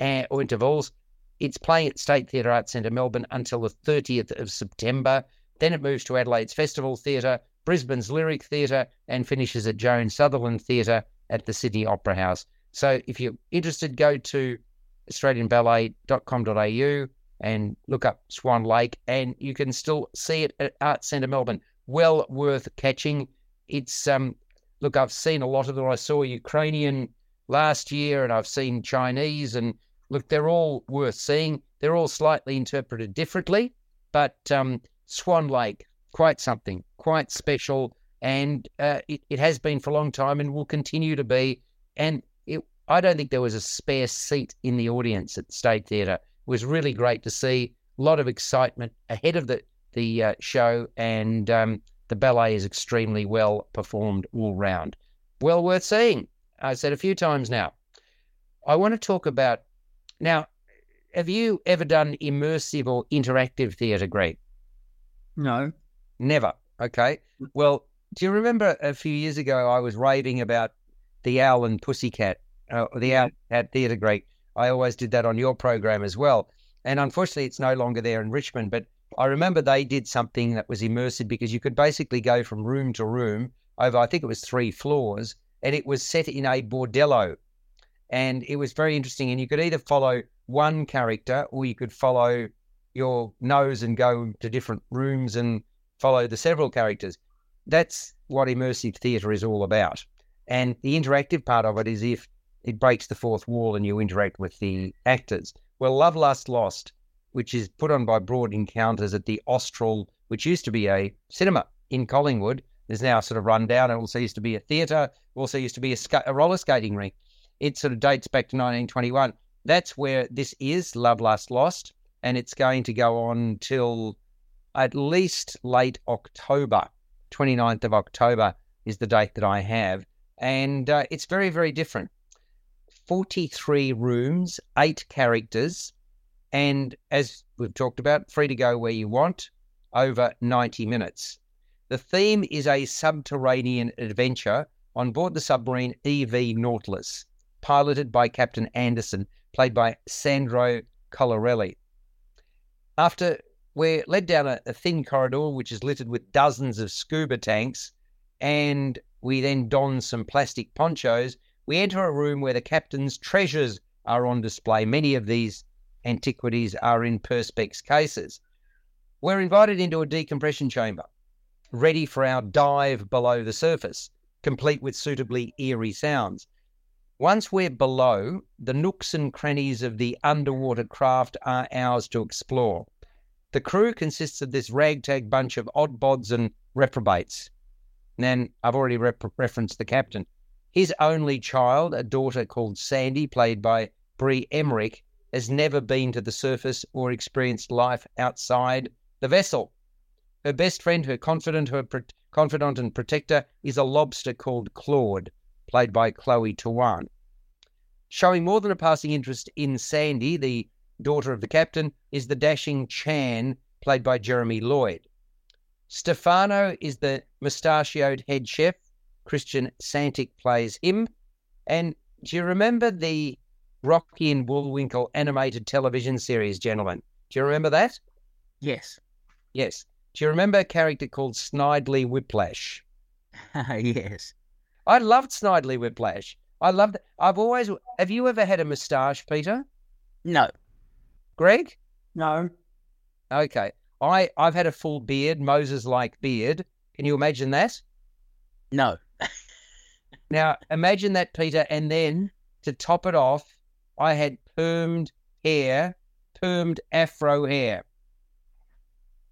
uh, or intervals. It's playing at State Theatre Arts Centre, Melbourne until the 30th of September. Then it moves to Adelaide's Festival Theatre, Brisbane's Lyric Theatre, and finishes at Joan Sutherland Theatre at the Sydney Opera House. So if you're interested, go to australianballet.com.au and look up Swan Lake, and you can still see it at Arts Centre Melbourne. Well worth catching. It's um, look, I've seen a lot of them. I saw Ukrainian last year, and I've seen Chinese, and look, they're all worth seeing. They're all slightly interpreted differently, but um, Swan Lake, quite something, quite special, and uh, it, it has been for a long time and will continue to be. And it, I don't think there was a spare seat in the audience at the State Theatre. It was really great to see a lot of excitement ahead of the the uh, show, and um, the ballet is extremely well performed all round. Well worth seeing. I said a few times now. I want to talk about now. Have you ever done immersive or interactive theatre, Greg? No. Never. Okay. Well, do you remember a few years ago I was raving about the Owl and Pussycat, uh, the Owl at Theatre Greg? I always did that on your program as well. And unfortunately, it's no longer there in Richmond. But I remember they did something that was immersive because you could basically go from room to room over, I think it was three floors, and it was set in a bordello. And it was very interesting. And you could either follow one character or you could follow your nose and go to different rooms and follow the several characters. That's what immersive theatre is all about. And the interactive part of it is if it breaks the fourth wall and you interact with the actors. Well, Love Lust Lost, which is put on by Broad Encounters at the Austral, which used to be a cinema in Collingwood, is now sort of run down. It also used to be a theatre, also used to be a, a roller skating rink. It sort of dates back to 1921. That's where this is, Love Lust Lost, and it's going to go on till at least late October. 29th of October is the date that I have. And uh, it's very, very different. 43 rooms, eight characters, and as we've talked about, free to go where you want, over 90 minutes. The theme is a subterranean adventure on board the submarine EV Nautilus, piloted by Captain Anderson, played by Sandro Colarelli. After we're led down a, a, thin corridor which is littered with dozens of scuba tanks, and we then don some plastic ponchos. We enter a room where the captain's treasures are on display. Many of these antiquities are in Perspex cases. We're invited into a decompression chamber, ready for our dive below the surface, complete with suitably eerie sounds. Once we're below, the nooks and crannies of the underwater craft are ours to explore. The crew consists of this ragtag bunch of odd bods and reprobates. And then I've already rep- referenced the captain. His only child, a daughter called Sandy, played by Brie Emmerich, has never been to the surface or experienced life outside the vessel. Her best friend, her confidant, her pro- confidant and protector, is a lobster called Claude, played by Chloe Tawan. Showing more than a passing interest in Sandy, the daughter of the captain, is the dashing Chan, played by Jeremy Lloyd. Stefano is the mustachioed head chef. Christian Santic plays him. And do you remember the Rocky and Bullwinkle animated television series, gentlemen? Do you remember that? Yes. Yes. Do you remember a character called Snidely Whiplash? yes. I loved Snidely Whiplash. I loved it. I've always. Have you ever had a moustache, Peter? No. Greg? No. Okay. I I've had a full beard, Moses like beard. Can you imagine that? No. Now imagine that, Peter, and then to top it off, I had permed hair, permed afro hair.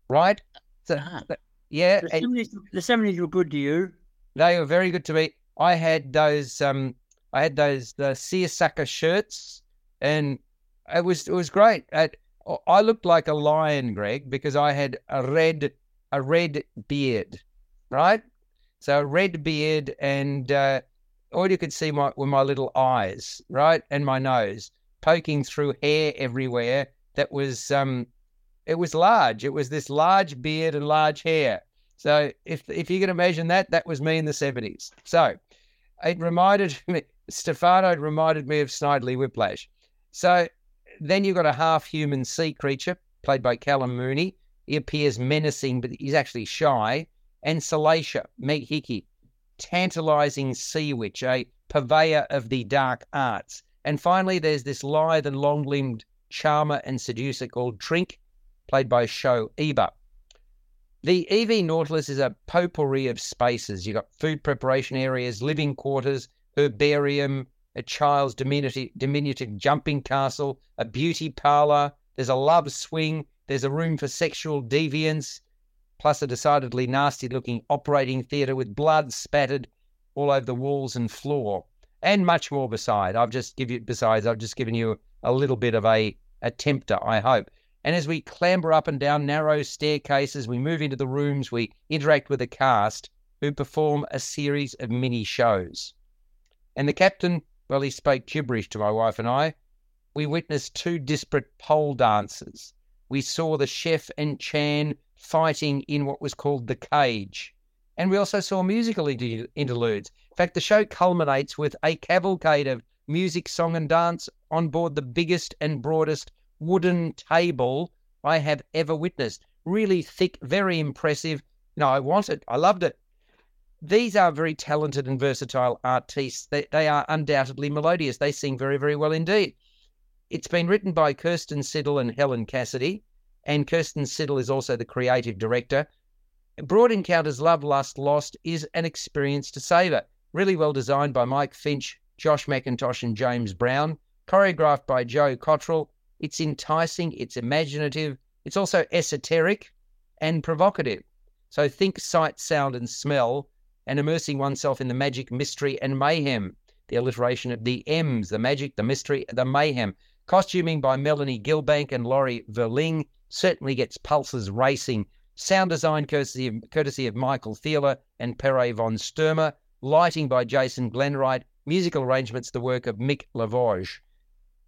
Right? So, Ah. th- yeah, The and 70s, the 70s were good to you. they were very good to me. I had those um I had those the seersucker shirts and it was it was great. I, I looked like a lion, Greg, because I had a red a red beard, right? So a red beard and uh, all you could see my, were my little eyes, right, and my nose poking through hair everywhere. That was um, it was large. It was this large beard and large hair. So if if you can imagine that, that was me in the seventies. So it reminded me, Stefano reminded me of Snidely Whiplash. So then you've got a half human sea creature played by Callum Mooney. He appears menacing, but he's actually shy. And Salacia, Meg Hickey, tantalizing sea witch, a purveyor of the dark arts. And finally, there's this lithe and long limbed charmer and seducer called Trink, played by Show Eber. The EV Nautilus is a potpourri of spaces. You've got food preparation areas, living quarters, herbarium, a child's diminutive, diminutive jumping castle, a beauty parlor, there's a love swing, there's a room for sexual deviance, plus a decidedly nasty looking operating theatre with blood spattered all over the walls and floor, and much more beside. I've just give you besides, I've just given you a little bit of a, tempter, I hope. And as we clamber up and down narrow staircases, we move into the rooms, we interact with the cast who perform a series of mini shows. And the captain, well, he spoke gibberish to my wife and I. We witnessed two disparate pole dances. We saw the chef and Chan fighting in what was called the cage. And we also saw musical interludes. In fact, the show culminates with a cavalcade of music, song, and dance on board the biggest and broadest wooden table I have ever witnessed. Really thick, very impressive. No, I want it. I loved it. These are very talented and versatile artists. They, they are undoubtedly melodious. They sing very, very well indeed. It's been written by Kirsten Siddle and Helen Cassidy, and Kirsten Siddle is also the creative director. Broad Encounters Love, Lust, Lost is an experience to savour. Really well designed by Mike Finch, Josh McIntosh, and James Brown. Choreographed by Joe Cottrell. It's enticing, it's imaginative, it's also esoteric and provocative. So think sight, sound, and smell, and immersing oneself in the magic, mystery, and mayhem. The alliteration of the M's, the magic, the mystery, the mayhem. Costuming by Melanie Gilbank and Laurie Verling certainly gets pulses racing. Sound design courtesy of, courtesy of Michael Thieler and Pere von Sturmer. Lighting by Jason Glenwright. Musical arrangements the work of Mick Lavorge.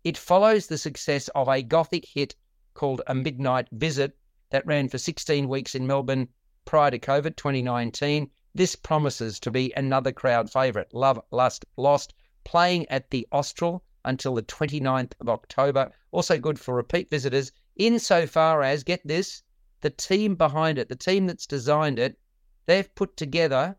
It follows the success of a gothic hit called A Midnight Visit that ran for 16 weeks in Melbourne prior to COVID 2019. This promises to be another crowd favourite. Love, Lust, Lost, playing at the Austral until the 29th of October. Also good for repeat visitors, insofar as, get this, the team behind it, the team that's designed it, they've put together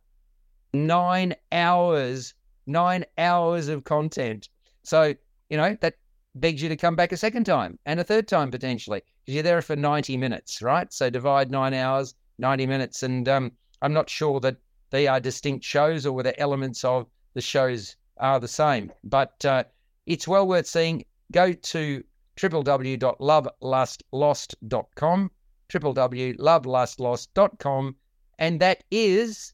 nine hours, nine hours of content. So, you know, that begs you to come back a second time and a third time potentially because you're there for 90 minutes, right? So divide nine hours, 90 minutes. And um, I'm not sure that they are distinct shows or whether elements of the shows are the same, but uh, it's well worth seeing. Go to www.lovelustlost.com, www.lovelustlost.com, and that is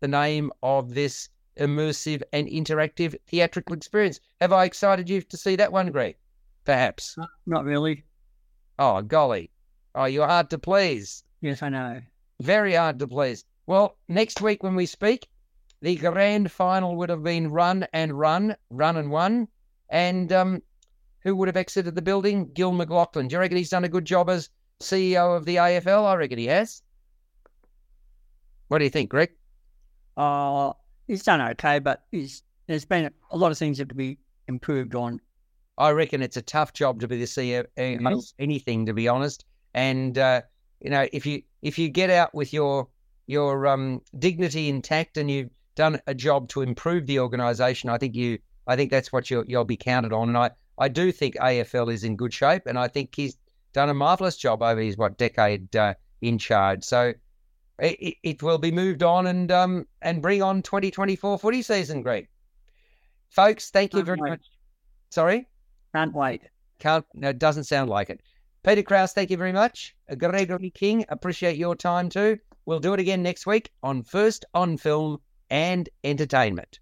the name of this immersive and interactive theatrical experience. Have I excited you to see that one, Greg? Perhaps. Uh, Not really. Oh, golly. Oh, you're hard to please. Yes, I know. Very hard to please. Well, next week when we speak, the grand final would have been run and run, run and won. And um, who would have exited the building? Gil McLachlan. Do you reckon he's done a good job as CEO of the AFL? I reckon he has. What do you think, Greg? Uh, he's done okay, but he's, there's been a lot of things that to be improved on. I reckon it's a tough job to be the CEO of Yes. anything, to be honest. And uh, you know, if you if you get out with your your um, dignity intact and you've done a job to improve the organisation, I think you I think that's what you'll, you'll be counted on. And I, I do think AFL is in good shape, and I think he's done a marvellous job over his what decade uh, in charge. So it, it, will be moved on and um and bring on 2024 footy season, Greg. Folks, thank you Can't very wait. much. Sorry, Can't wait. can't. No, it doesn't sound like it. Peter Kraus, thank you very much. Gregory King, appreciate your time too. We'll do it again next week on First on Film and Entertainment.